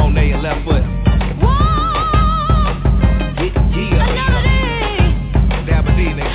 Monet and left foot. Whoa! Yeah, yeah. Dabba D, nigga.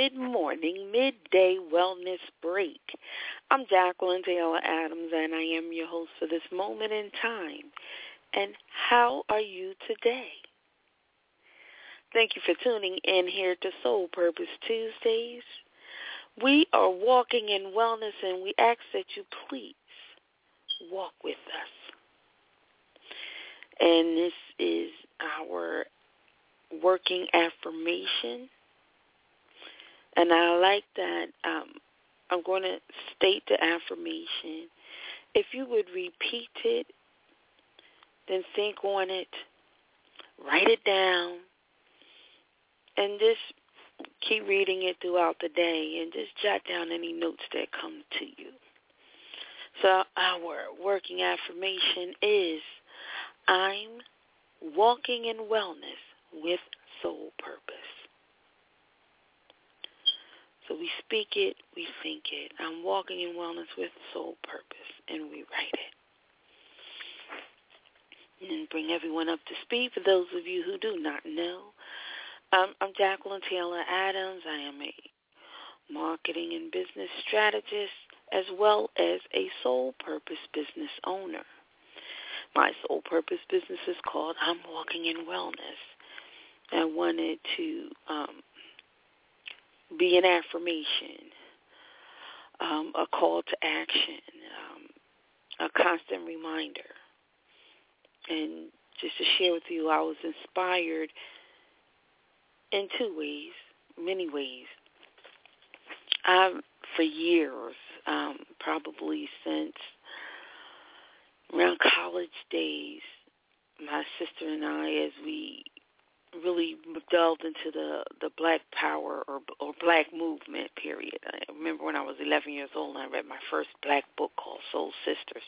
Mid-morning, midday wellness break. I'm Jacqueline Taylor Adams, and I am your host for this moment in time. And how are you today? Thank you for tuning in here to Soul Purpose Tuesdays. We are walking in wellness, and we ask that you please walk with us. And this is our working affirmation. And I like that um, I'm going to state the affirmation. If you would repeat it, then think on it, write it down, and just keep reading it throughout the day and just jot down any notes that come to you. So our working affirmation is I'm walking in wellness with soul purpose. So we speak it, we think it. I'm walking in wellness with soul purpose, and we write it. And bring everyone up to speed for those of you who do not know. Um, I'm Jacqueline Taylor Adams. I am a marketing and business strategist as well as a Soul Purpose business owner. My Soul Purpose business is called I'm Walking in Wellness. I wanted to um, be an affirmation, um, a call to action, um, a constant reminder. And just to share with you, I was inspired in two ways, many ways. I, for years, um, probably since around college days, my sister and I, as we really delved into the the black power or or black movement period. I remember when I was 11 years old and I read my first black book called Soul Sisters.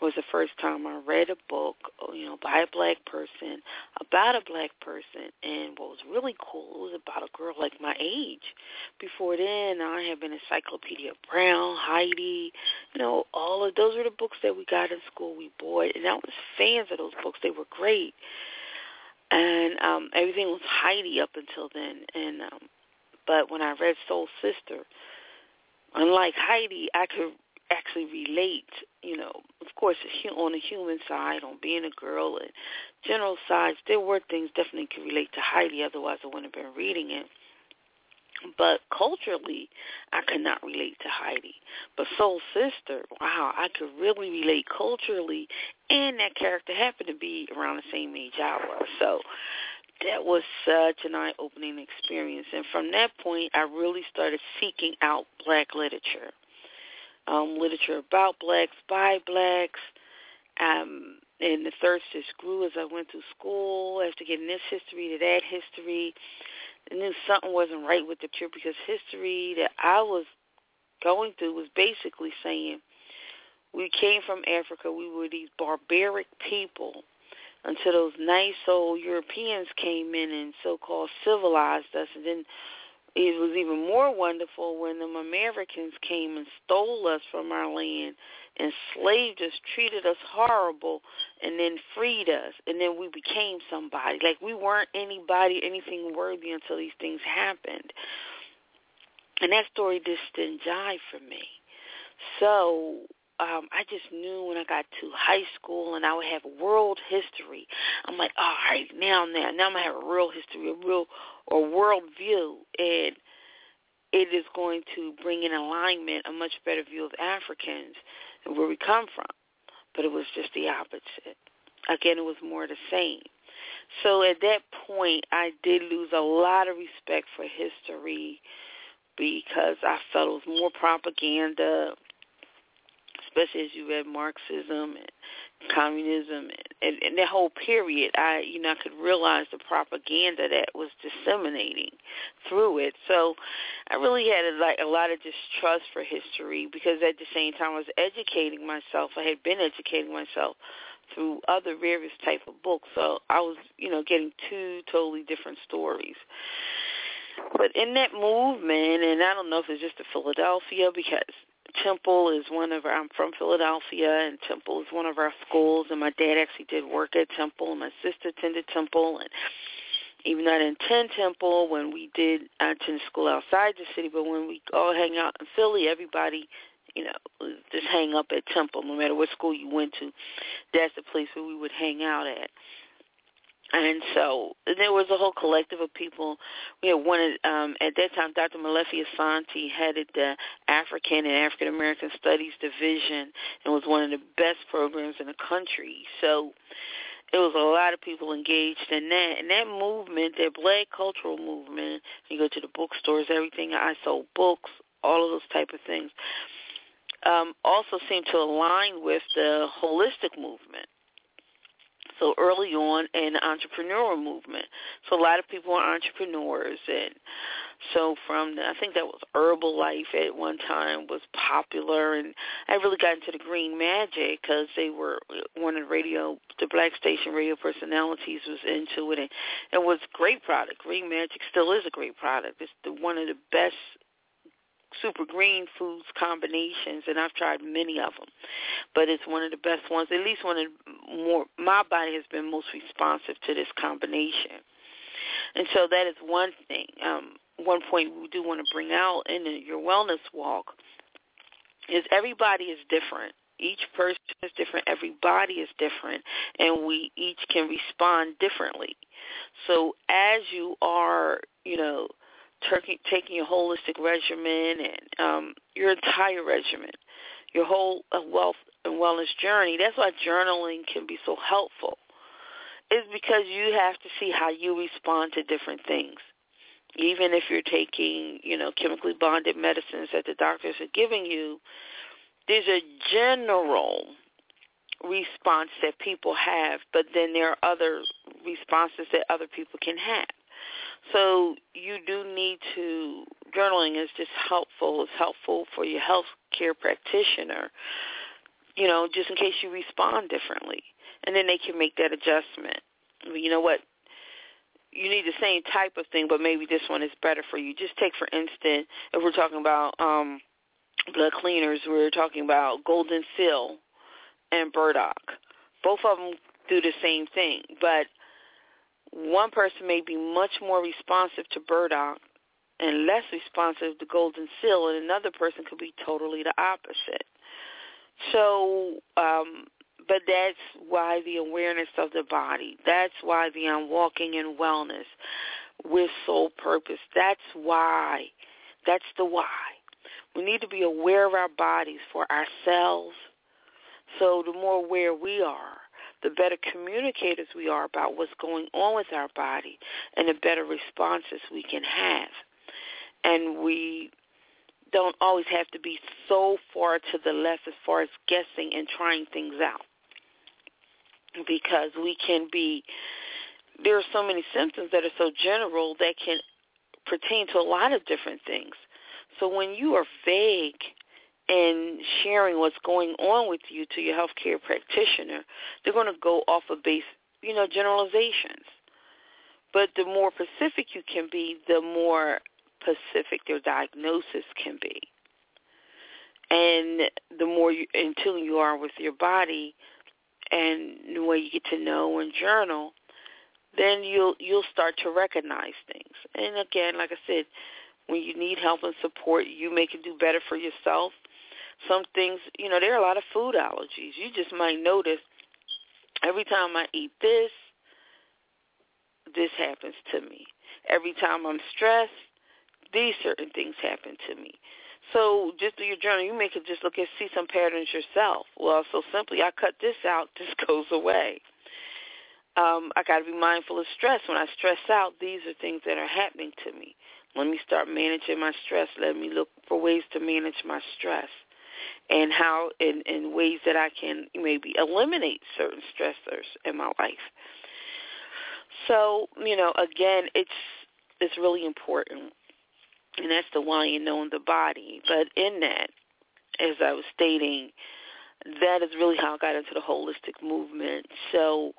It was the first time I read a book, you know, by a black person about a black person and what was really cool it was about a girl like my age. Before then, I had been Encyclopedia Brown, Heidi, you know, all of those were the books that we got in school we bought and I was fans of those books. They were great and um everything was Heidi up until then. And um but when I read Soul Sister unlike Heidi I could actually relate you know of course on the human side on being a girl and general sides there were things definitely could relate to Heidi otherwise I wouldn't have been reading it but culturally, I could not relate to Heidi. But Soul Sister, wow, I could really relate culturally, and that character happened to be around the same age I was. So that was such an eye-opening experience. And from that point, I really started seeking out black literature, um, literature about blacks, by blacks, um, and the thirst just grew as I went through school after getting this history to that history. I knew something wasn't right with the trip because history that I was going through was basically saying we came from Africa. We were these barbaric people until those nice old Europeans came in and so-called civilized us. And then it was even more wonderful when the Americans came and stole us from our land enslaved us, treated us horrible, and then freed us, and then we became somebody. Like we weren't anybody, anything worthy until these things happened. And that story just didn't jive for me. So um, I just knew when I got to high school and I would have world history. I'm like, all right, now, now, now I'm gonna have a real history, a real or world view, and it is going to bring in alignment a much better view of Africans and where we come from. But it was just the opposite. Again, it was more the same. So at that point, I did lose a lot of respect for history because I felt it was more propaganda, especially as you read Marxism and communism and, and that whole period i you know i could realize the propaganda that was disseminating through it. So i really had a, like a lot of distrust for history because at the same time i was educating myself. I had been educating myself through other various type of books. So i was you know getting two totally different stories. But in that movement and i don't know if it's just the philadelphia because Temple is one of our, I'm from Philadelphia, and Temple is one of our schools, and my dad actually did work at Temple, and my sister attended Temple, and even though I didn't attend Temple, when we did I attended school outside the city, but when we all hang out in Philly, everybody, you know, just hang up at Temple, no matter what school you went to. That's the place where we would hang out at. And so there was a whole collective of people. We had one um, at that time. Dr. Molefi Asante headed the African and African American Studies Division, and was one of the best programs in the country. So it was a lot of people engaged in that. And that movement, that black cultural movement, you go to the bookstores, everything. I sold books, all of those type of things. Um, also seemed to align with the holistic movement so early on in the entrepreneurial movement. So a lot of people are entrepreneurs, and so from the, I think that was Herbalife at one time was popular, and I really got into the Green Magic because they were one of the radio, the black station radio personalities was into it, and it was great product. Green Magic still is a great product. It's the, one of the best super green foods combinations, and I've tried many of them. But it's one of the best ones. At least one of the more my body has been most responsive to this combination, and so that is one thing. Um, one point we do want to bring out in your wellness walk is everybody is different. Each person is different. Everybody is different, and we each can respond differently. So as you are, you know, taking taking your holistic regimen and um, your entire regimen, your whole uh, wealth and wellness journey. That's why journaling can be so helpful. Is because you have to see how you respond to different things. Even if you're taking, you know, chemically bonded medicines that the doctors are giving you, there's a general response that people have, but then there are other responses that other people can have. So you do need to, journaling is just helpful. It's helpful for your health care practitioner, you know, just in case you respond differently. And then they can make that adjustment. You know what? You need the same type of thing, but maybe this one is better for you. Just take, for instance, if we're talking about um, blood cleaners, we're talking about Golden Seal and Burdock. Both of them do the same thing, but one person may be much more responsive to burdock and less responsive to golden seal, and another person could be totally the opposite. So, um, but that's why the awareness of the body. That's why the I'm walking in wellness with soul purpose. That's why. That's the why. We need to be aware of our bodies for ourselves. So the more aware we are, the better communicators we are about what's going on with our body and the better responses we can have. And we don't always have to be so far to the left as far as guessing and trying things out. Because we can be, there are so many symptoms that are so general that can pertain to a lot of different things. So when you are vague and sharing what's going on with you to your healthcare practitioner, they're going to go off of base, you know, generalizations. But the more specific you can be, the more specific your diagnosis can be. And the more you, in tune you are with your body, and the way you get to know and journal, then you'll you'll start to recognize things. And again, like I said, when you need help and support, you make it do better for yourself some things, you know, there are a lot of food allergies. You just might notice every time I eat this, this happens to me. Every time I'm stressed, these certain things happen to me. So just do your journal. You may could just look at see some patterns yourself. Well, so simply, I cut this out, this goes away. Um, I got to be mindful of stress. When I stress out, these are things that are happening to me. Let me start managing my stress. Let me look for ways to manage my stress and how in, in ways that I can maybe eliminate certain stressors in my life. So, you know, again, it's it's really important. And that's the why you know in the body. But in that, as I was stating, that is really how I got into the holistic movement. So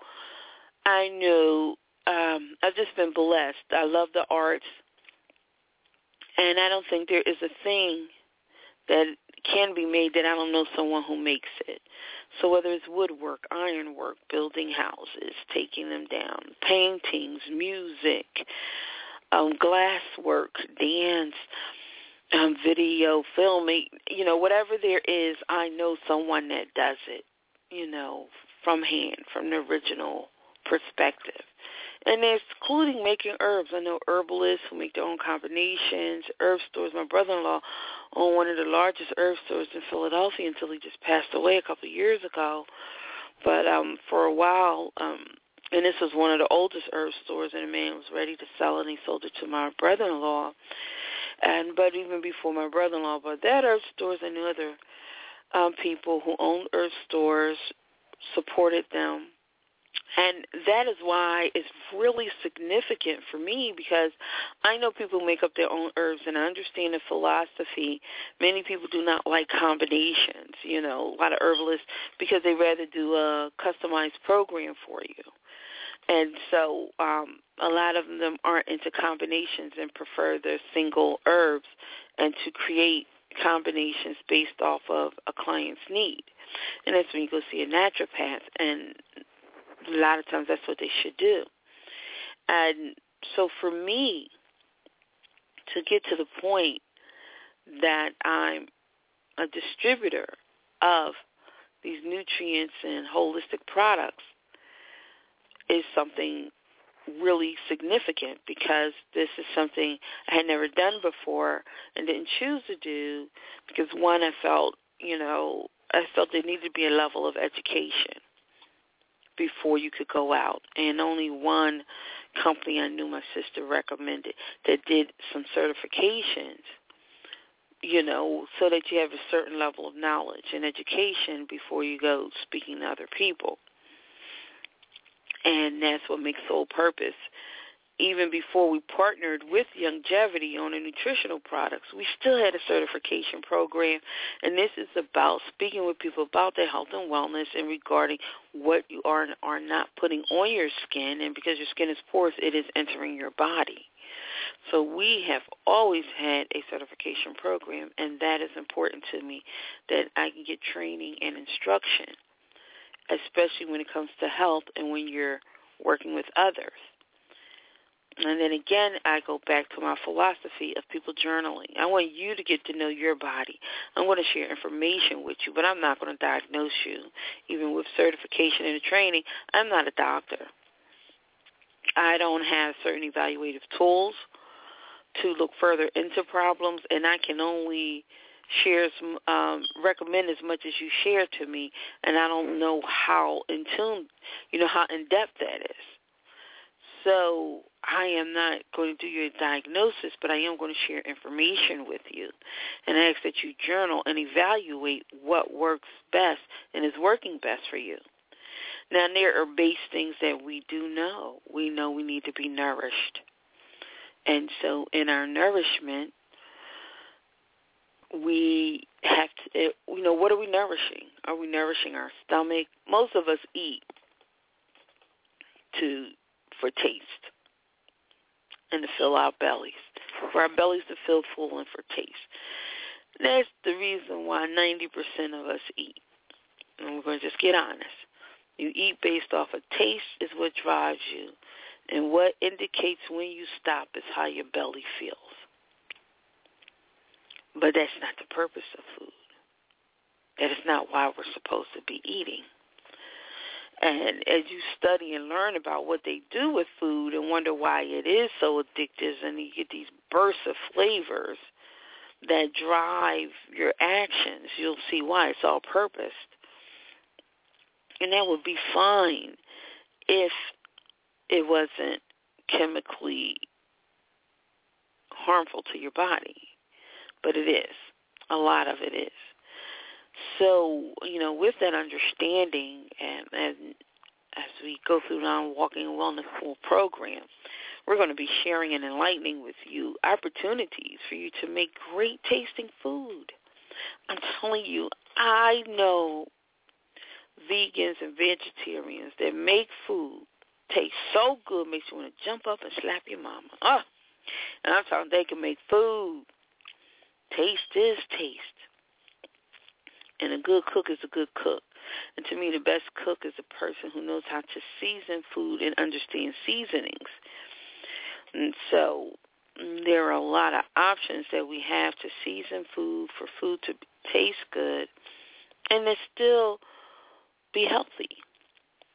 I knew um, I've just been blessed. I love the arts. And I don't think there is a thing that can be made that I don't know someone who makes it. So whether it's woodwork, ironwork, building houses, taking them down, paintings, music, um, glass work, dance, um, video, filming, you know, whatever there is, I know someone that does it, you know, from hand, from the original perspective. And including making herbs. I know herbalists who make their own combinations, herb stores. My brother-in-law owned one of the largest herb stores in Philadelphia until he just passed away a couple of years ago. But um for a while, um and this was one of the oldest herb stores and the man was ready to sell it and he sold it to my brother-in-law. And but even before my brother-in-law, but that herb stores, I knew other um people who owned herb stores, supported them and that is why it's really significant for me because I know people make up their own herbs and I understand the philosophy. Many people do not like combinations, you know, a lot of herbalists because they rather do a customized program for you. And so um, a lot of them aren't into combinations and prefer their single herbs and to create combinations based off of a client's need. And that's when you go see a naturopath. And a lot of times that's what they should do. And so for me to get to the point that I'm a distributor of these nutrients and holistic products is something really significant because this is something I had never done before and didn't choose to do because one I felt, you know, I felt there needed to be a level of education before you could go out. And only one company I knew my sister recommended that did some certifications, you know, so that you have a certain level of knowledge and education before you go speaking to other people. And that's what makes Soul Purpose even before we partnered with Youngevity on the nutritional products, we still had a certification program. And this is about speaking with people about their health and wellness and regarding what you are and are not putting on your skin. And because your skin is porous, it is entering your body. So we have always had a certification program, and that is important to me, that I can get training and instruction, especially when it comes to health and when you're working with others. And then again, I go back to my philosophy of people journaling. I want you to get to know your body. I'm going to share information with you, but I'm not going to diagnose you. Even with certification and training, I'm not a doctor. I don't have certain evaluative tools to look further into problems, and I can only share um, recommend as much as you share to me, and I don't know how in tune, you know, how in depth that is. So I am not going to do your diagnosis, but I am going to share information with you and ask that you journal and evaluate what works best and is working best for you. Now, there are base things that we do know. We know we need to be nourished. And so in our nourishment, we have to, eh, you know, what are we nourishing? Are we nourishing our stomach? Most of us eat to for taste and to fill our bellies, for our bellies to feel full and for taste. That's the reason why 90% of us eat. And we're going to just get honest. You eat based off of taste is what drives you. And what indicates when you stop is how your belly feels. But that's not the purpose of food. That is not why we're supposed to be eating. And as you study and learn about what they do with food and wonder why it is so addictive and you get these bursts of flavors that drive your actions, you'll see why it's all purposed. And that would be fine if it wasn't chemically harmful to your body. But it is. A lot of it is. So, you know, with that understanding and, and as we go through our Walking Wellness Pool program, we're going to be sharing and enlightening with you opportunities for you to make great tasting food. I'm telling you, I know vegans and vegetarians that make food taste so good, makes you want to jump up and slap your mama. Oh, and I'm talking they can make food. Taste is taste. And a good cook is a good cook. And to me, the best cook is a person who knows how to season food and understands seasonings. And so mm, there are a lot of options that we have to season food for food to taste good and to still be healthy.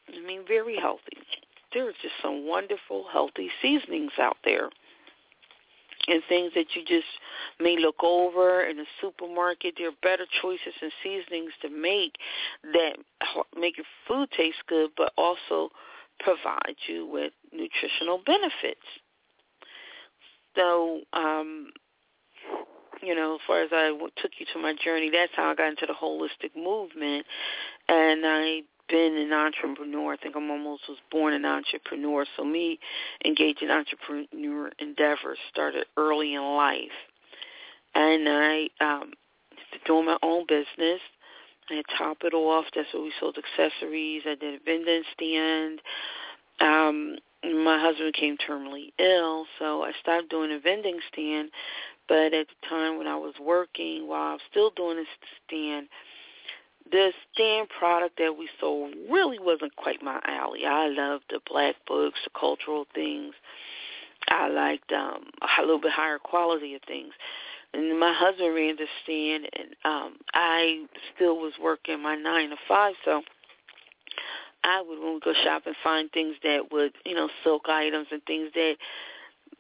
I mean, very healthy. There are just some wonderful, healthy seasonings out there and things that you just may look over in the supermarket. There are better choices and seasonings to make that make your food taste good, but also provide you with nutritional benefits. So, um, you know, as far as I took you to my journey, that's how I got into the holistic movement, and I been an entrepreneur. I think I'm almost was born an entrepreneur. So me engaging entrepreneur endeavors started early in life, and I um, doing my own business. I top it off. That's where we sold accessories. I did a vending stand. Um, my husband became terminally ill, so I stopped doing a vending stand. But at the time when I was working, while I was still doing a stand, the stand product that we sold really wasn't quite my alley. I loved the black books, the cultural things. I liked um a little bit higher quality of things. And my husband ran the stand and um I still was working my nine to five so I would when we go shopping find things that would, you know, silk items and things that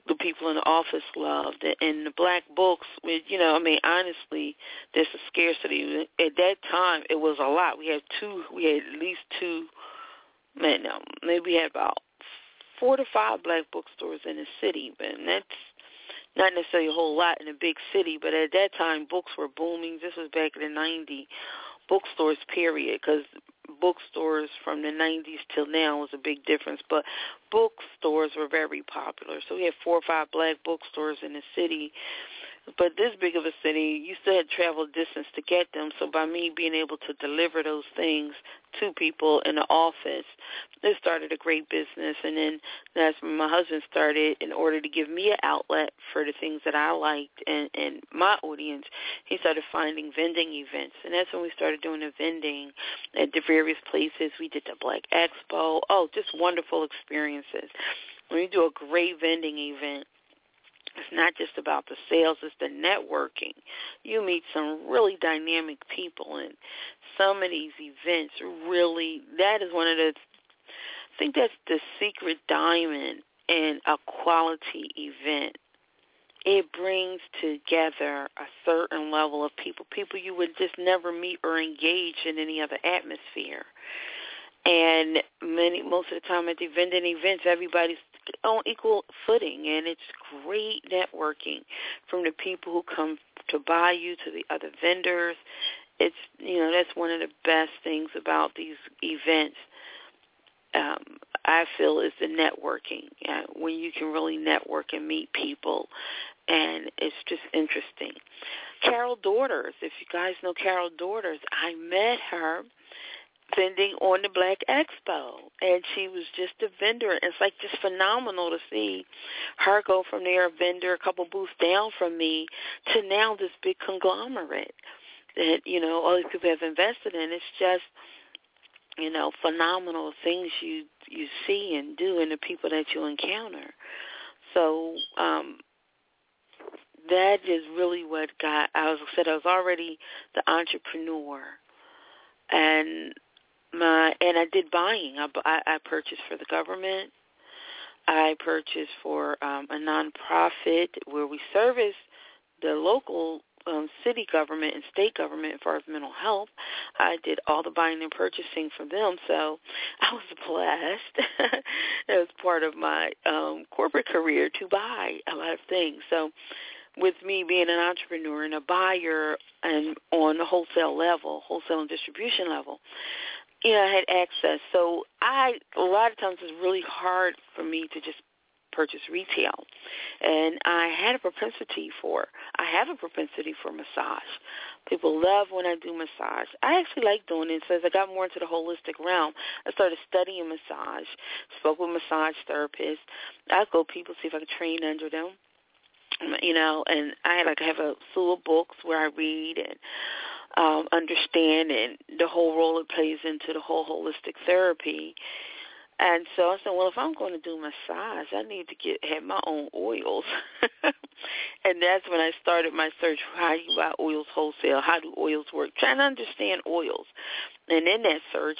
the people in the office loved and the black books with you know i mean honestly there's a scarcity. At that time it was a lot. We had two we had at least two man no maybe we had about four to five black bookstores in the city but that's not necessarily a whole lot in a big city but at that time books were booming. This was back in the '90s bookstores period because bookstores from the 90s till now was a big difference, but bookstores were very popular. So we had four or five black bookstores in the city but this big of a city, you still had to travel distance to get them. So by me being able to deliver those things to people in the office, it started a great business. And then that's when my husband started in order to give me an outlet for the things that I liked and, and my audience. He started finding vending events. And that's when we started doing the vending at the various places. We did the Black Expo. Oh, just wonderful experiences. When you do a great vending event, it's not just about the sales, it's the networking. You meet some really dynamic people and some of these events really that is one of the I think that's the secret diamond in a quality event. It brings together a certain level of people, people you would just never meet or engage in any other atmosphere. And many most of the time at the vending events everybody's on equal footing, and it's great networking from the people who come to buy you to the other vendors. It's you know that's one of the best things about these events. Um, I feel is the networking uh, when you can really network and meet people, and it's just interesting. Carol's Daughter, if you guys know Carol's Daughter, I met her vending on the Black Expo, and she was just a vendor. It's like just phenomenal to see her go from there, a vendor, a couple booths down from me, to now this big conglomerate that you know all these people have invested in. It's just you know phenomenal things you you see and do, and the people that you encounter. So um that is really what got. I was said I was already the entrepreneur, and my and I did buying. I, I, purchased for the government. I purchased for um, a nonprofit where we service the local um, city government and state government as far as mental health. I did all the buying and purchasing for them, so I was blessed as part of my um, corporate career to buy a lot of things. So with me being an entrepreneur and a buyer and on the wholesale level, wholesale and distribution level, you know, I had access. So I a lot of times it's really hard for me to just purchase retail. And I had a propensity for I have a propensity for massage. People love when I do massage. I actually like doing it. So as I got more into the holistic realm, I started studying massage, spoke with massage therapists. I go people see if I could train under them. You know, and I like have a slew of books where I read and um, understanding the whole role it plays into the whole holistic therapy. And so I said, well, if I'm going to do massage, I need to get have my own oils. and that's when I started my search for how do you buy oils wholesale, how do oils work, trying to understand oils. And in that search,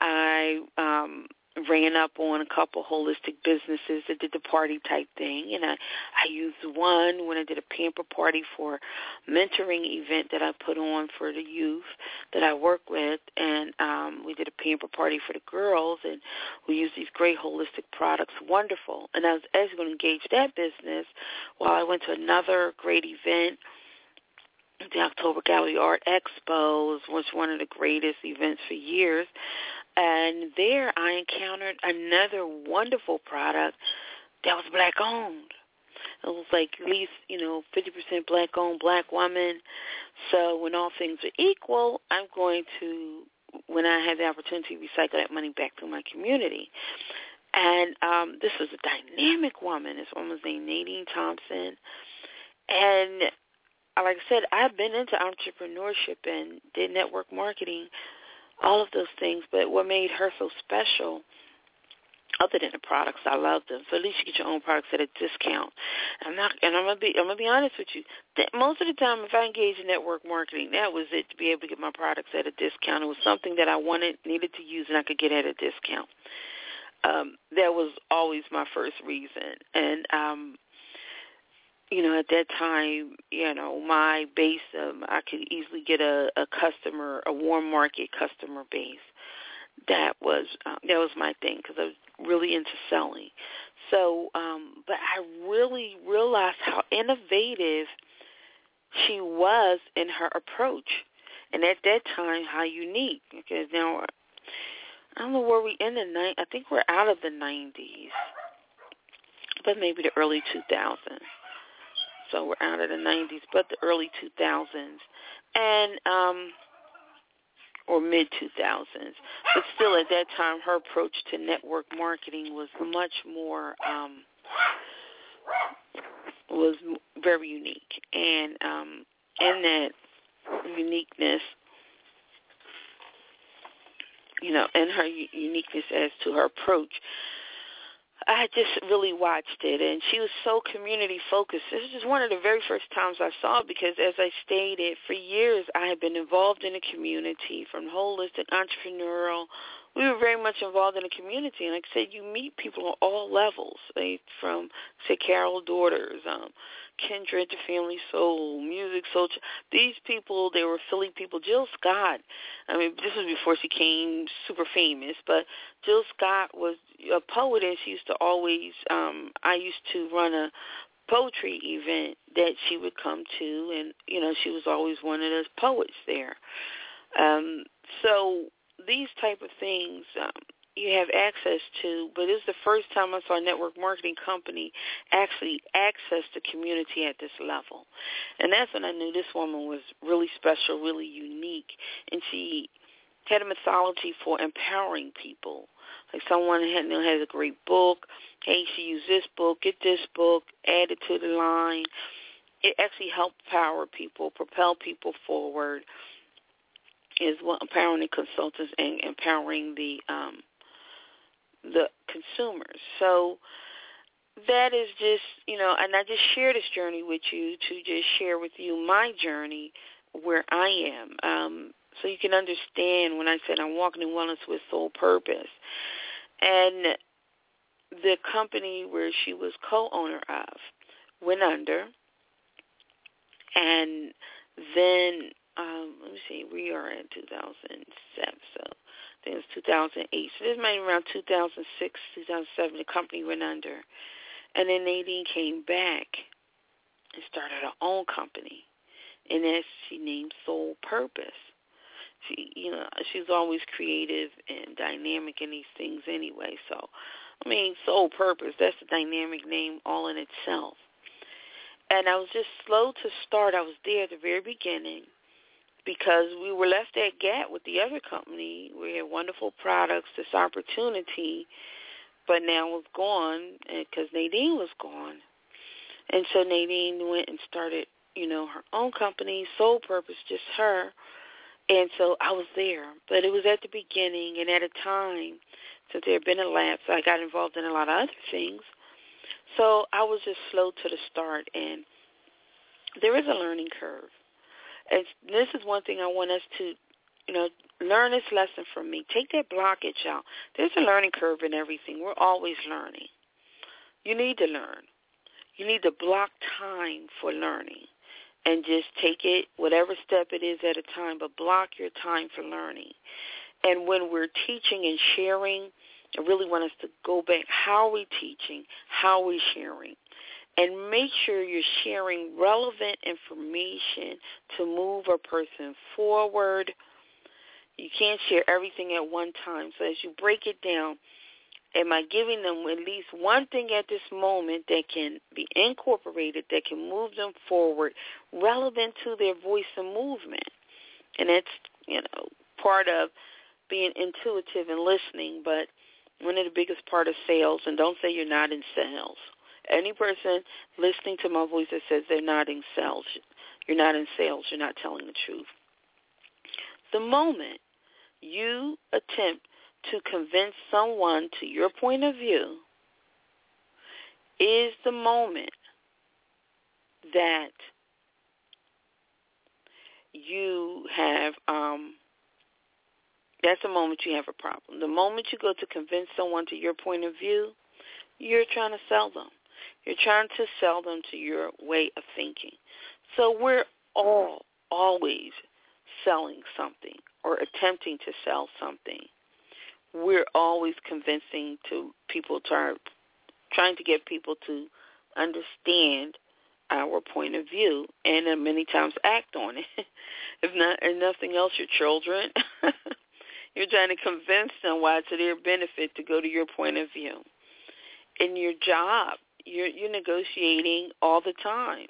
I um ran up on a couple holistic businesses that did the party type thing and I I used one when I did a pamper party for mentoring event that I put on for the youth that I work with and um we did a pamper party for the girls and we used these great holistic products wonderful. And I was going to engage that business while I went to another great event the October Gallery Art Expo was one of the greatest events for years and there I encountered another wonderful product that was black owned. It was like at least, you know, 50% black owned, black woman. So when all things are equal, I'm going to, when I have the opportunity, recycle that money back to my community. And um, this was a dynamic woman. This woman was named Nadine Thompson. And like I said, I've been into entrepreneurship and did network marketing all of those things. But what made her so special, other than the products, I love them. So at least you get your own products at a discount. I'm not, and I'm gonna be, I'm gonna be honest with you. That most of the time, if I engage in network marketing, that was it to be able to get my products at a discount. It was something that I wanted, needed to use, and I could get at a discount. Um, that was always my first reason, and um, you know, at that time, you know, my base, um, I could easily get a, a customer, a warm market customer base. That was uh, that was my thing because I was really into selling. So, um, but I really realized how innovative she was in her approach, and at that time, how unique. Because now, I don't know where we in the night. I think we're out of the '90s, but maybe the early 2000s so we're out of the 90s, but the early 2000s, and um, or mid 2000s. But still, at that time, her approach to network marketing was much more um, was very unique, and um, in that uniqueness, you know, and her uniqueness as to her approach, I just really watched it, and she was so community focused. This is one of the very first times I saw it because, as I stated, for years I had been involved in the community, from holistic, entrepreneurial. We were very much involved in the community, and like I said, you meet people on all levels, like from say Carol's Daughter, um, Kindred Family Soul, Musiq Soulchild. These people, they were Philly people. Jill Scott, I mean, this was before she became super famous, but Jill Scott was a poet, and she used to always. um I used to run a poetry event that she would come to, and you know, she was always one of those poets there. Um, so these type of things, um, you have access to, but it's the first time I saw a network marketing company actually access the community at this level. And that's when I knew this woman was really special, really unique, and she had a mythology for empowering people. Like someone had, you know, has a great book. Hey, she used this book, get this book, add it to the line. It actually helped power people, propel people forward. Is what empowering the consultants and empowering the um, the consumers. So that is just, you know, and I just share this journey with you to just share with you my journey where I am. Um, so you can understand when I said I'm walking in wellness with soul purpose. And the company where she was co-owner of went under. And then, um, let me see, we are in 2007, so think it was 2008. So this might be around 2006, 2007. The company went under, and then Nadine came back and started her own company, and as she named Soul Purpose. She, you know, she's always creative and dynamic in these things anyway. So, I mean, Soul Purpose. That's a dynamic name all in itself. And I was just slow to start. I was there at the very beginning because we were left at gap with the other company. We had wonderful products, this opportunity, but now was gone because Nadine was gone. And so Nadine went and started you know, her own company, Soul Purpose, just her. And so I was there. But it was at the beginning and at a time, since there had been a lapse, I got involved in a lot of other things. So I was just slow to the start. And there is a learning curve. And this is one thing I want us to, you know, learn this lesson from me. Take that blockage out. There's a learning curve in everything. We're always learning. You need to learn. You need to block time for learning and just take it, whatever step it is at a time, but block your time for learning. And when we're teaching and sharing, I really want us to go back. How are we teaching? How are we sharing? And make sure you're sharing relevant information to move a person forward. You can't share everything at one time. So as you break it down, am I giving them at least one thing at this moment that can be incorporated, that can move them forward, relevant to their voice and movement? And that's, you know, part of being intuitive and listening, but one of the biggest part of sales, and don't say you're not in sales. Any person listening to my voice that says they're not in sales, you're not in sales, you're not telling the truth. The moment you attempt to convince someone to your point of view is the moment that you have um that's the moment you have a problem. The moment you go to convince someone to your point of view, you're trying to sell them. You're trying to sell them to your way of thinking. So we're all always selling something or attempting to sell something we're always convincing to people to trying to get people to understand our point of view and uh, many times act on it. if not if nothing else, your children. you're trying to convince them why it's to their benefit to go to your point of view. In your job, you're you're negotiating all the time.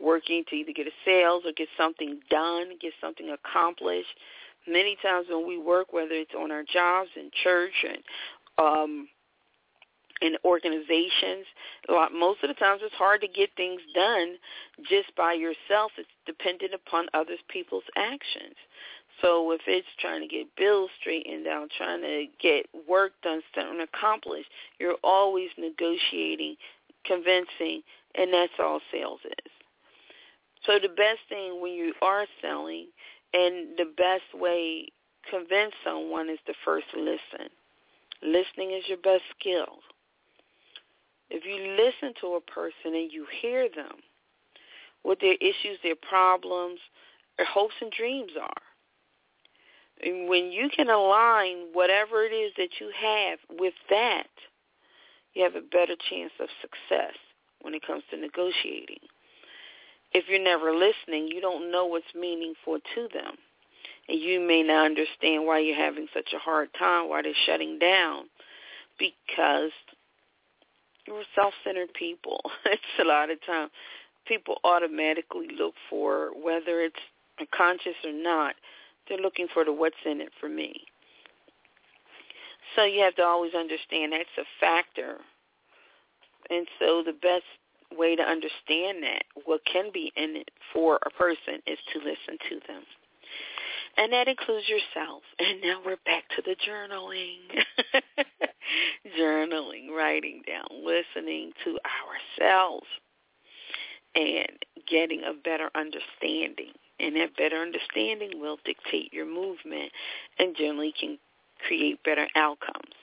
Working to either get a sales or get something done, get something accomplished many times when we work, whether it's on our jobs in church and um, in organizations, a lot, most of the times it's hard to get things done just by yourself. It's dependent upon other people's actions. So if it's trying to get bills straightened out, trying to get work done, something accomplished, you're always negotiating, convincing, and that's all sales is. So the best thing when you are selling and the best way to convince someone is to first listen. Listening is your best skill. If you listen to a person and you hear them, what their issues, their problems, their hopes and dreams are. And when you can align whatever it is that you have with that, you have a better chance of success when it comes to negotiating if you're never listening, you don't know what's meaningful to them. And you may not understand why you're having such a hard time, why they're shutting down, because we're self-centered people. it's a lot of time. People automatically look for, whether it's conscious or not, they're looking for the what's in it for me. So you have to always understand that's a factor. And so the best way to understand that, what can be in it for a person is to listen to them. And that includes yourself. And now we're back to the journaling. journaling, writing down, listening to ourselves, and getting a better understanding. And that better understanding will dictate your movement and generally can create better outcomes.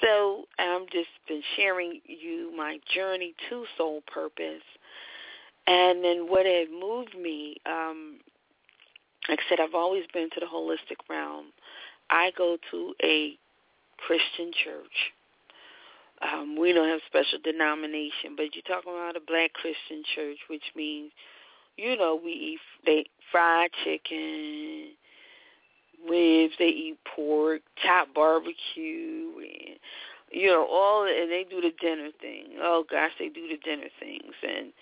So I've just been sharing you my journey to soul purpose. And then what had moved me, um, like I said, I've always been to the holistic realm. I go to a Christian church. Um, we don't have special denomination, but you're talking about a black Christian church, which means, you know, we eat they fried chicken, ribs, they eat pork, top barbecue, and you know all. And they do the dinner thing. Oh gosh, they do the dinner things, and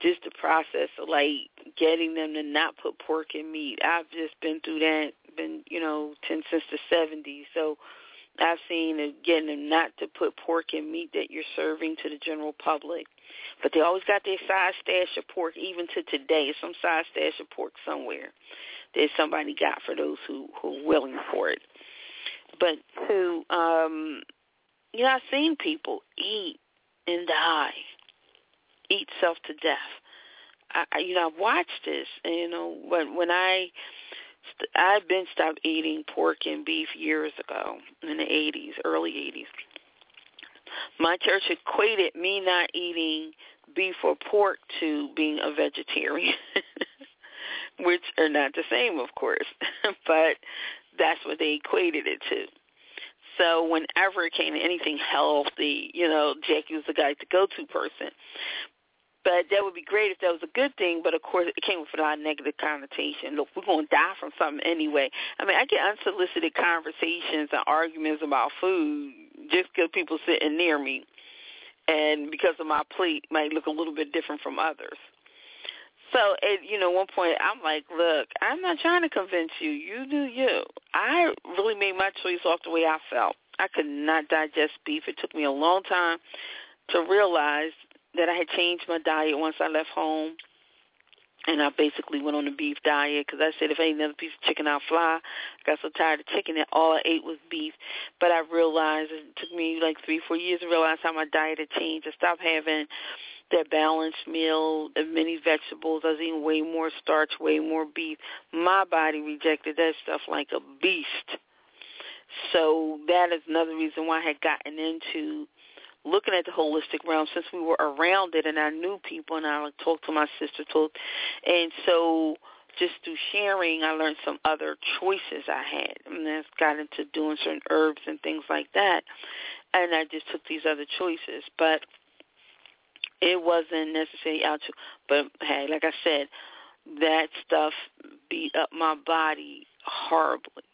just the process of like getting them to not put pork in meat. I've just been through that. Been you know since since the '70s, so. I've seen getting them not to put pork in meat that you're serving to the general public. But they always got their side stash of pork, even to today. Some side stash of pork somewhere that somebody got for those who who are willing for it. But who, um, you know, I've seen people eat and die, eat self to death. I, you know, I've watched this. And, you know, when when I I've been stopped eating pork and beef years ago in the 80s, early 80s. My church equated me not eating beef or pork to being a vegetarian, which are not the same, of course, but that's what they equated it to. So whenever it came to anything healthy, you know, Jackie was the guy to go to person. But that would be great if that was a good thing. But of course, it came with a lot of negative connotation. Look, we're going to die from something anyway. I mean, I get unsolicited conversations and arguments about food just because people sitting near me, and because of my plate might look a little bit different from others. So, at you know, one point I'm like, look, I'm not trying to convince you. You do you. I really made my choice off the way I felt. I could not digest beef. It took me a long time to realize that I had changed my diet once I left home. And I basically went on a beef diet because I said if I ate another piece of chicken, I'll fly. I got so tired of chicken that all I ate was beef. But I realized it took me like three, four years to realize how my diet had changed. I stopped having that balanced meal, the many vegetables. I was eating way more starch, way more beef. My body rejected that stuff like a beast. So that is another reason why I had gotten into looking at the holistic realm since we were around it and I knew people and I talked to my sister talked and so just through sharing I learned some other choices I had and that's got into doing certain herbs and things like that and I just took these other choices but it wasn't necessarily out to but hey like I said that stuff beat up my body horribly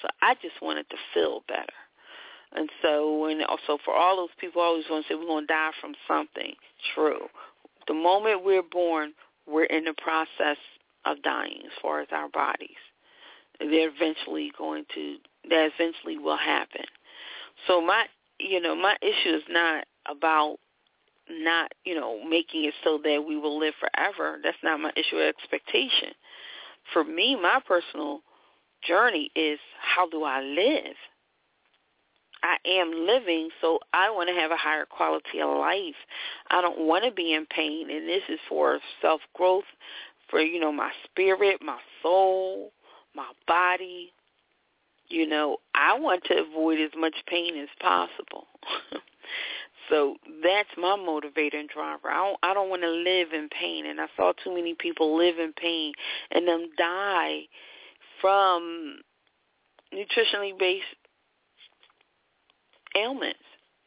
so I just wanted to feel better and so, and also for all those people always want to say we're going to die from something. True. The moment we're born, we're in the process of dying as far as our bodies. They're eventually going to, that eventually will happen. So my, you know, my issue is not about not, you know, making it so that we will live forever. That's not my issue or expectation. For me, my personal journey is how do I live? I am living, so I want to have a higher quality of life. I don't want to be in pain, and this is for self-growth, for, you know, my spirit, my soul, my body. You know, I want to avoid as much pain as possible. so that's my motivator and driver. I don't, I don't want to live in pain, and I saw too many people live in pain and then die from nutritionally based ailments,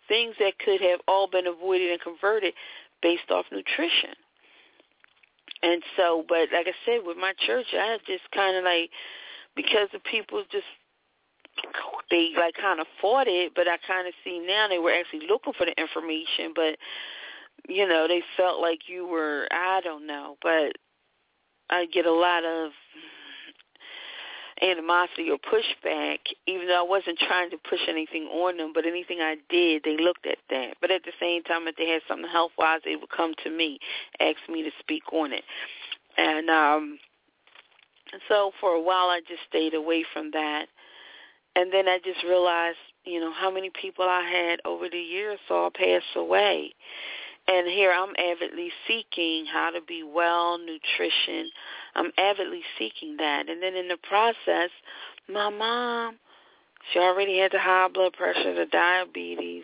things that could have all been avoided and converted based off nutrition. And so, but like I said, with my church, I just kind of like, because the people just, they like kind of fought it, but I kind of see now they were actually looking for the information, but, you know, they felt like you were, I don't know, but I get a lot of animosity or pushback, even though I wasn't trying to push anything on them, but anything I did, they looked at that. But at the same time, if they had something health-wise, they would come to me, ask me to speak on it. And um, so for a while, I just stayed away from that. And then I just realized, you know, how many people I had over the years saw pass away. And here I'm avidly seeking how to be well, nutrition. I'm avidly seeking that. And then in the process, my mom, she already had the high blood pressure, the diabetes,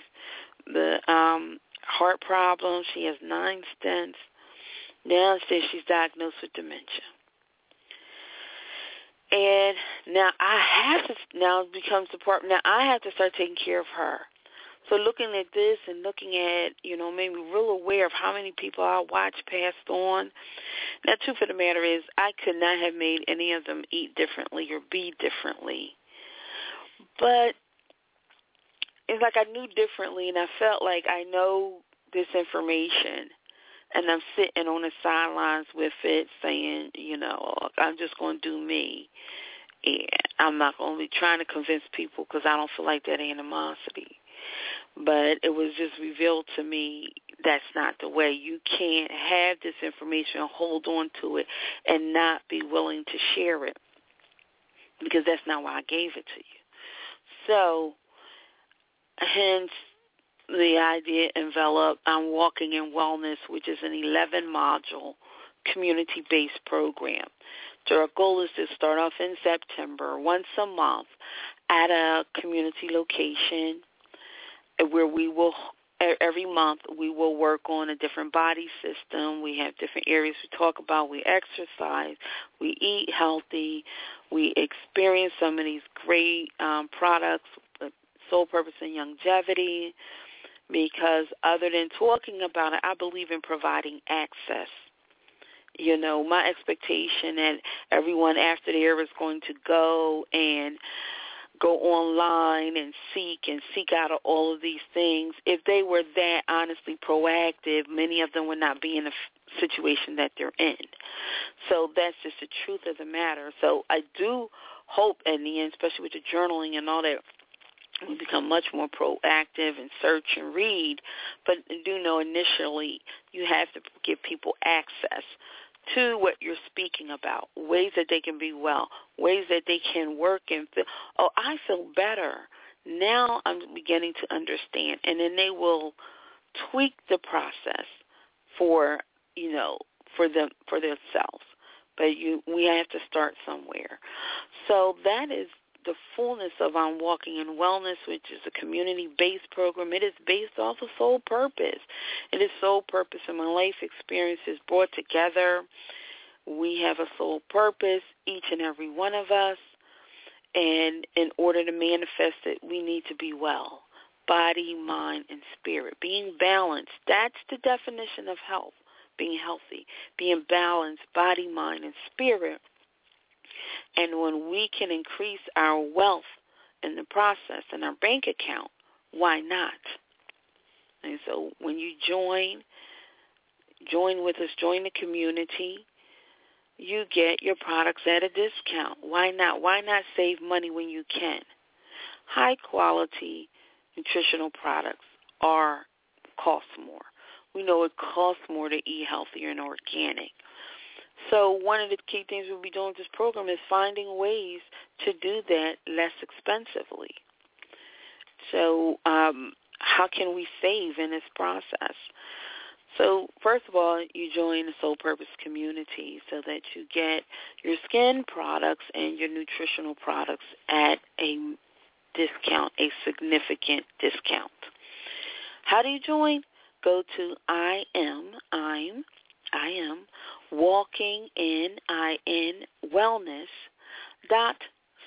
the um heart problems. She has nine stents. Now it says she's diagnosed with dementia. And now I have to now it becomes the part now I have to start taking care of her. So looking at this and looking at, you know, made me real aware of how many people I watched passed on. Now, truth of the matter is, I could not have made any of them eat differently or be differently. But it's like I knew differently, and I felt like I know this information, and I'm sitting on the sidelines with it, saying, you know, I'm just going to do me. And I'm not be trying to convince people because I don't feel like that animosity but it was just revealed to me that's not the way. You can't have this information, hold on to it, and not be willing to share it because that's not why I gave it to you. So, hence the idea enveloped I'm Walking in Wellness, which is an 11-module community-based program. So our goal is to start off in September, once a month, at a community location where we will every month we will work on a different body system. We have different areas we talk about. We exercise. We eat healthy. We experience some of these great um, products, Soul Purpose and Longevity, because other than talking about it, I believe in providing access. You know, my expectation that everyone after the air is going to go and go online and seek and seek out all of these things. If they were that honestly proactive, many of them would not be in the situation that they're in. So that's just the truth of the matter. So I do hope in the end, especially with the journaling and all that, we become much more proactive and search and read. But do know initially you have to give people access to what you're speaking about, ways that they can be well, ways that they can work and feel, oh, I feel better. Now I'm beginning to understand. And then they will tweak the process for, you know, for them, for themselves. But you, we have to start somewhere. So that is the fullness of I'm Walking in Wellness, which is a community-based program. It is based off of soul purpose. It is soul purpose and my life experiences brought together. We have a soul purpose, each and every one of us. And in order to manifest it, we need to be well. Body, mind, and spirit. Being balanced. That's the definition of health. Being healthy. Being balanced, body, mind, and spirit and when we can increase our wealth in the process in our bank account, why not? And so when you join, join with us, join the community, you get your products at a discount. Why not? Why not save money when you can? High quality nutritional products are cost more. We know it costs more to eat healthier and organic. So one of the key things we'll be doing with this program is finding ways to do that less expensively. So um, how can we save in this process? So first of all, you join the Soul Purpose community so that you get your skin products and your nutritional products at a discount, a significant discount. How do you join? Go to I am, I'm, I am walking in I N wellness dot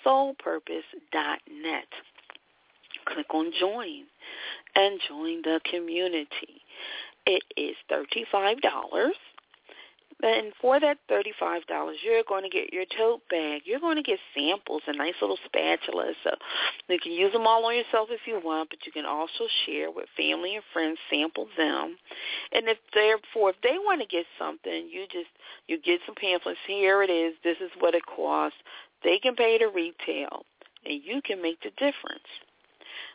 soulpurpose dot net. Click on join and join the community. It is thirty five dollars and for that $35, you're going to get your tote bag. You're going to get samples and nice little spatulas. So you can use them all on yourself if you want, but you can also share with family and friends, sample them. And if therefore, if they want to get something, you just, you get some pamphlets. Here it is. This is what it costs. They can pay the retail, and you can make the difference.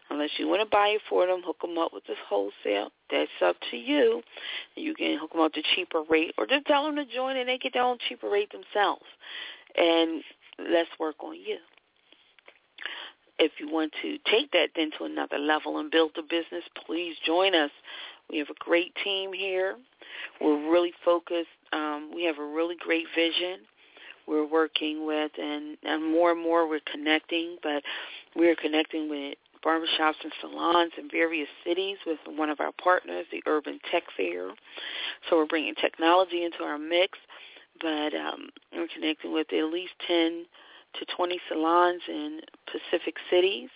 Unless you want to buy it for them, hook them up with this wholesale. That's up to you. You can hook them up to cheaper rate, or just tell them to join and they get their own cheaper rate themselves. And let's work on you. If you want to take that then to another level and build a business, please join us. We have a great team here. We're really focused. Um, we have a really great vision we're working with, and, and more and more we're connecting, but we're connecting with barbershops and salons in various cities with one of our partners, the Urban Tech Fair. So we're bringing technology into our mix, but um, we're connecting with at least 10 to 20 salons in Pacific cities.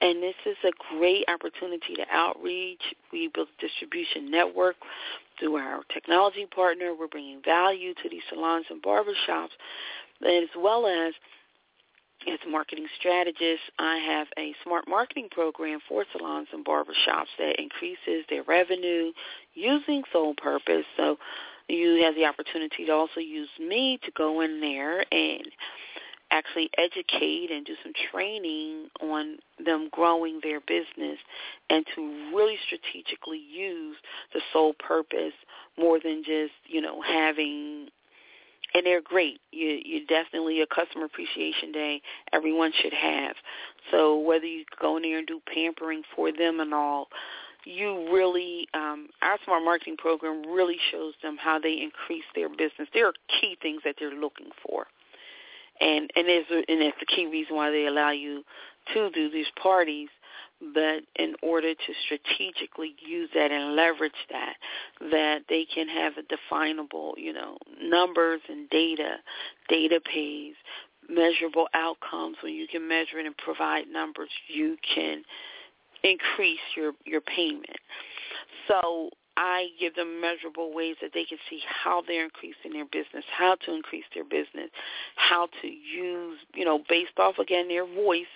And this is a great opportunity to outreach. We built a distribution network through our technology partner. We're bringing value to these salons and barbershops, as well as as a marketing strategist, I have a smart marketing program for salons and barbershops that increases their revenue using Soul Purpose. So you have the opportunity to also use me to go in there and actually educate and do some training on them growing their business and to really strategically use the Soul Purpose more than just, you know, having and they're great. You you definitely a customer appreciation day everyone should have. So whether you go in there and do pampering for them and all, you really um, our smart marketing program really shows them how they increase their business. There are key things that they're looking for, and and it's and it's the key reason why they allow you to do these parties. But in order to strategically use that and leverage that, that they can have a definable, you know, numbers and data, data pays, measurable outcomes. When you can measure it and provide numbers, you can increase your your payment. So I give them measurable ways that they can see how they're increasing their business, how to increase their business, how to use, you know, based off again their voice,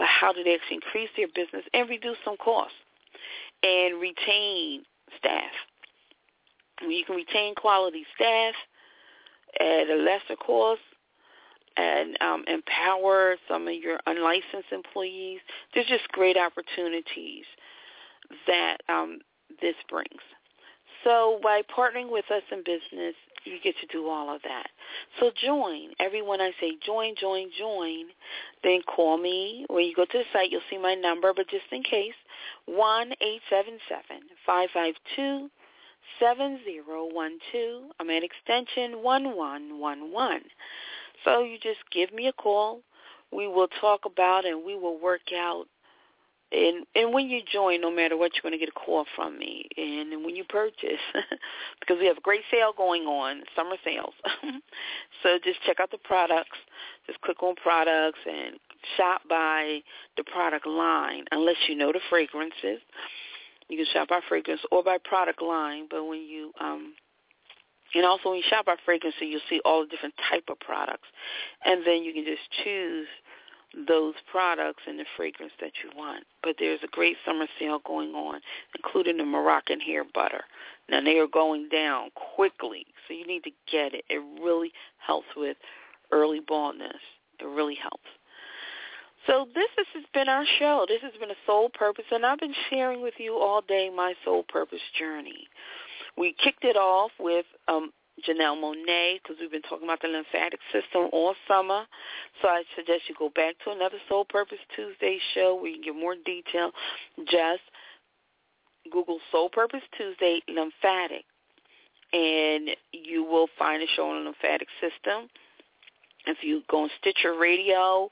but how do they actually increase their business and reduce some costs and retain staff. When you can retain quality staff at a lesser cost, and um, empower some of your unlicensed employees. There's just great opportunities that um, this brings. So by partnering with us in business, you get to do all of that. So join. Everyone I say join, join, join, then call me. When you go to the site, you'll see my number, but just in case, one eight seven seven five five two seven zero one two. I'm at extension 1111. So you just give me a call. We will talk about and we will work out. And and when you join, no matter what, you're going to get a call from me. And, and when you purchase, because we have a great sale going on, summer sales. so just check out the products. Just click on products and shop by the product line, unless you know the fragrances. You can shop by fragrance or by product line. But when you um, and also when you shop our fragrance, you'll see all the different type of products. And then you can just choose those products and the fragrance that you want. But there's a great summer sale going on, including the Moroccan hair butter. Now they are going down quickly, so you need to get it. It really helps with early baldness. It really helps. So this has been our show. This has been a soul purpose, and I've been sharing with you all day my soul purpose journey. We kicked it off with um, Janelle Monáe because we've been talking about the lymphatic system all summer. So I suggest you go back to another Soul Purpose Tuesday show where you can get more detail. Just Google Soul Purpose Tuesday lymphatic, and you will find a show on the lymphatic system. If you go on Stitcher Radio,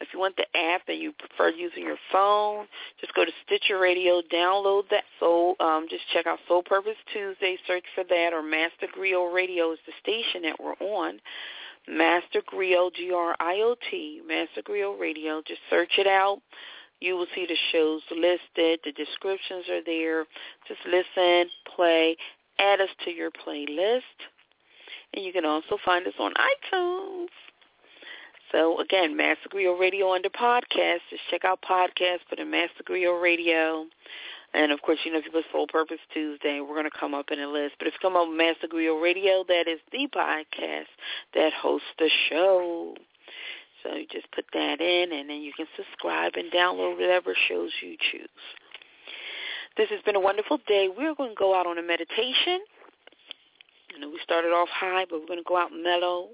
if you want the app and you prefer using your phone, just go to Stitcher Radio, download that. So um, just check out Soul Purpose Tuesday, search for that, or Master Griot Radio is the station that we're on. Master Griot, G-R-I-O-T, Master Griot Radio. Just search it out. You will see the shows listed. The descriptions are there. Just listen, play, add us to your playlist. And you can also find us on iTunes. So again, Master Griot Radio under podcast. Just check out podcast for the Master Griot Radio. And of course, you know, if you put Soul Purpose Tuesday, we're going to come up in a list. But if you come up with Master Griot Radio, that is the podcast that hosts the show. So you just put that in, and then you can subscribe and download whatever shows you choose. This has been a wonderful day. We're going to go out on a meditation. You know, we started off high, but we're going to go out mellow.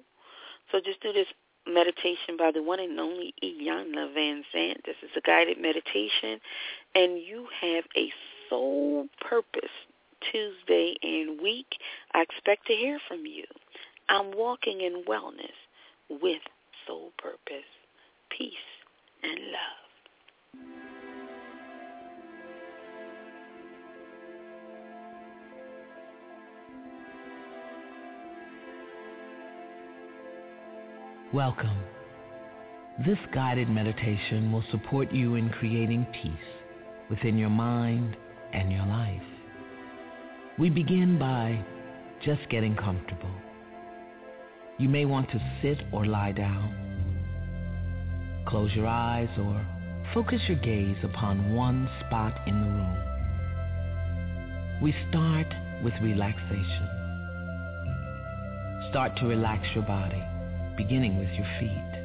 So just do this meditation by the one and only Iyanla Van Zant. This is a guided meditation, and you have a soul purpose Tuesday and week. I expect to hear from you. I'm walking in wellness with soul purpose, peace, and love. Welcome. This guided meditation will support you in creating peace within your mind and your life. We begin by just getting comfortable. You may want to sit or lie down. Close your eyes or focus your gaze upon one spot in the room. We start with relaxation. Start to relax your body beginning with your feet.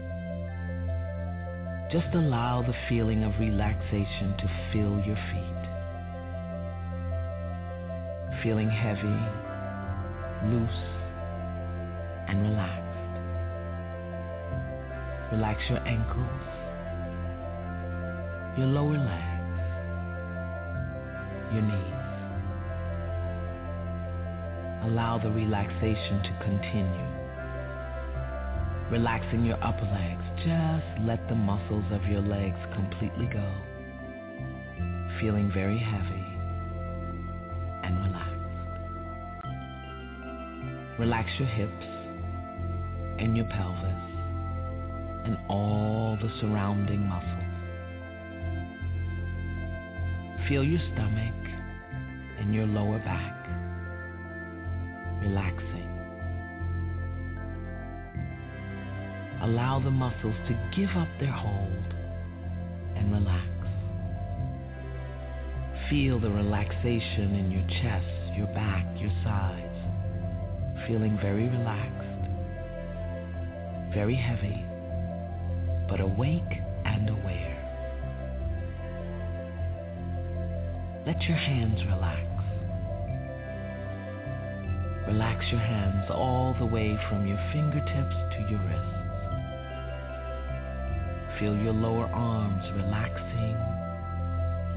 Just allow the feeling of relaxation to fill your feet. Feeling heavy, loose, and relaxed. Relax your ankles, your lower legs, your knees. Allow the relaxation to continue. Relaxing your upper legs, just let the muscles of your legs completely go. Feeling very heavy and relaxed. Relax your hips and your pelvis and all the surrounding muscles. Feel your stomach and your lower back relaxing. Allow the muscles to give up their hold and relax. Feel the relaxation in your chest, your back, your sides. Feeling very relaxed, very heavy, but awake and aware. Let your hands relax. Relax your hands all the way from your fingertips to your wrists. Feel your lower arms relaxing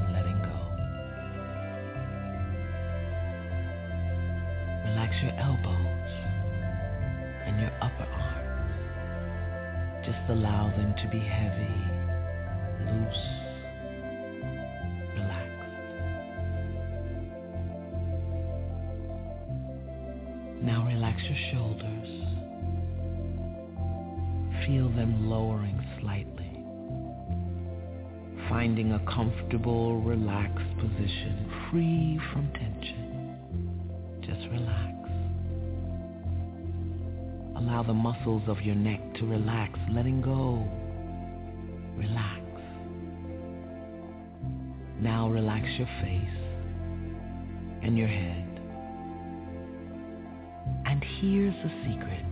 and letting go. Relax your elbows and your upper arms. Just allow them to be heavy, loose, relaxed. Now relax your shoulders. Feel them lowering. Finding a comfortable, relaxed position, free from tension. Just relax. Allow the muscles of your neck to relax, letting go. Relax. Now relax your face and your head. And here's the secret.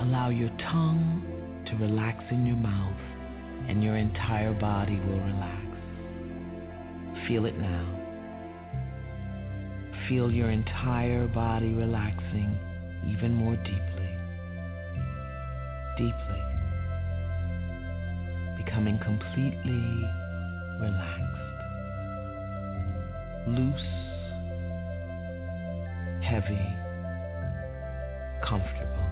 Allow your tongue to relax in your mouth and your entire body will relax. Feel it now. Feel your entire body relaxing even more deeply. Deeply. Becoming completely relaxed. Loose. Heavy. Comfortable.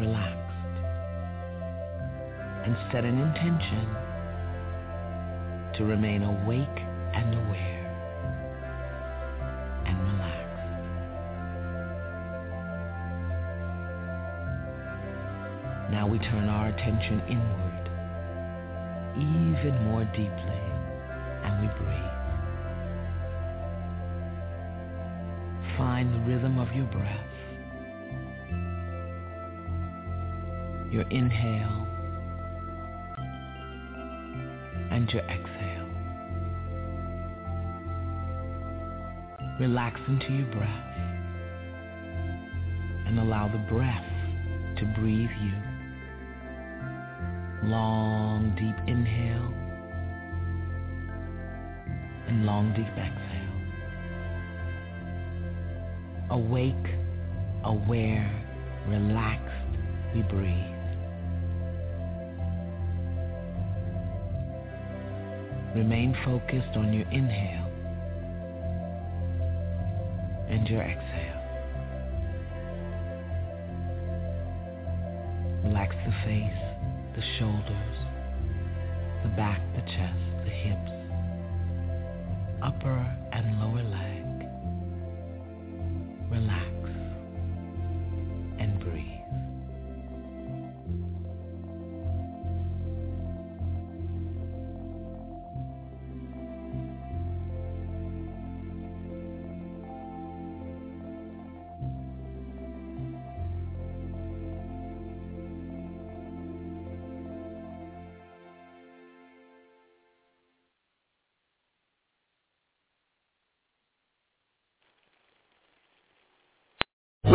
Relaxed. And set an intention to remain awake and aware and relaxed. Now we turn our attention inward, even more deeply, and we breathe. Find the rhythm of your breath. Your inhale and your exhale. Relax into your breath and allow the breath to breathe you. Long, deep inhale and long, deep exhale. Awake, aware, relaxed, we breathe. Remain focused on your inhale and your exhale. Relax the face, the shoulders, the back, the chest, the hips, upper and lower leg. Relax and breathe.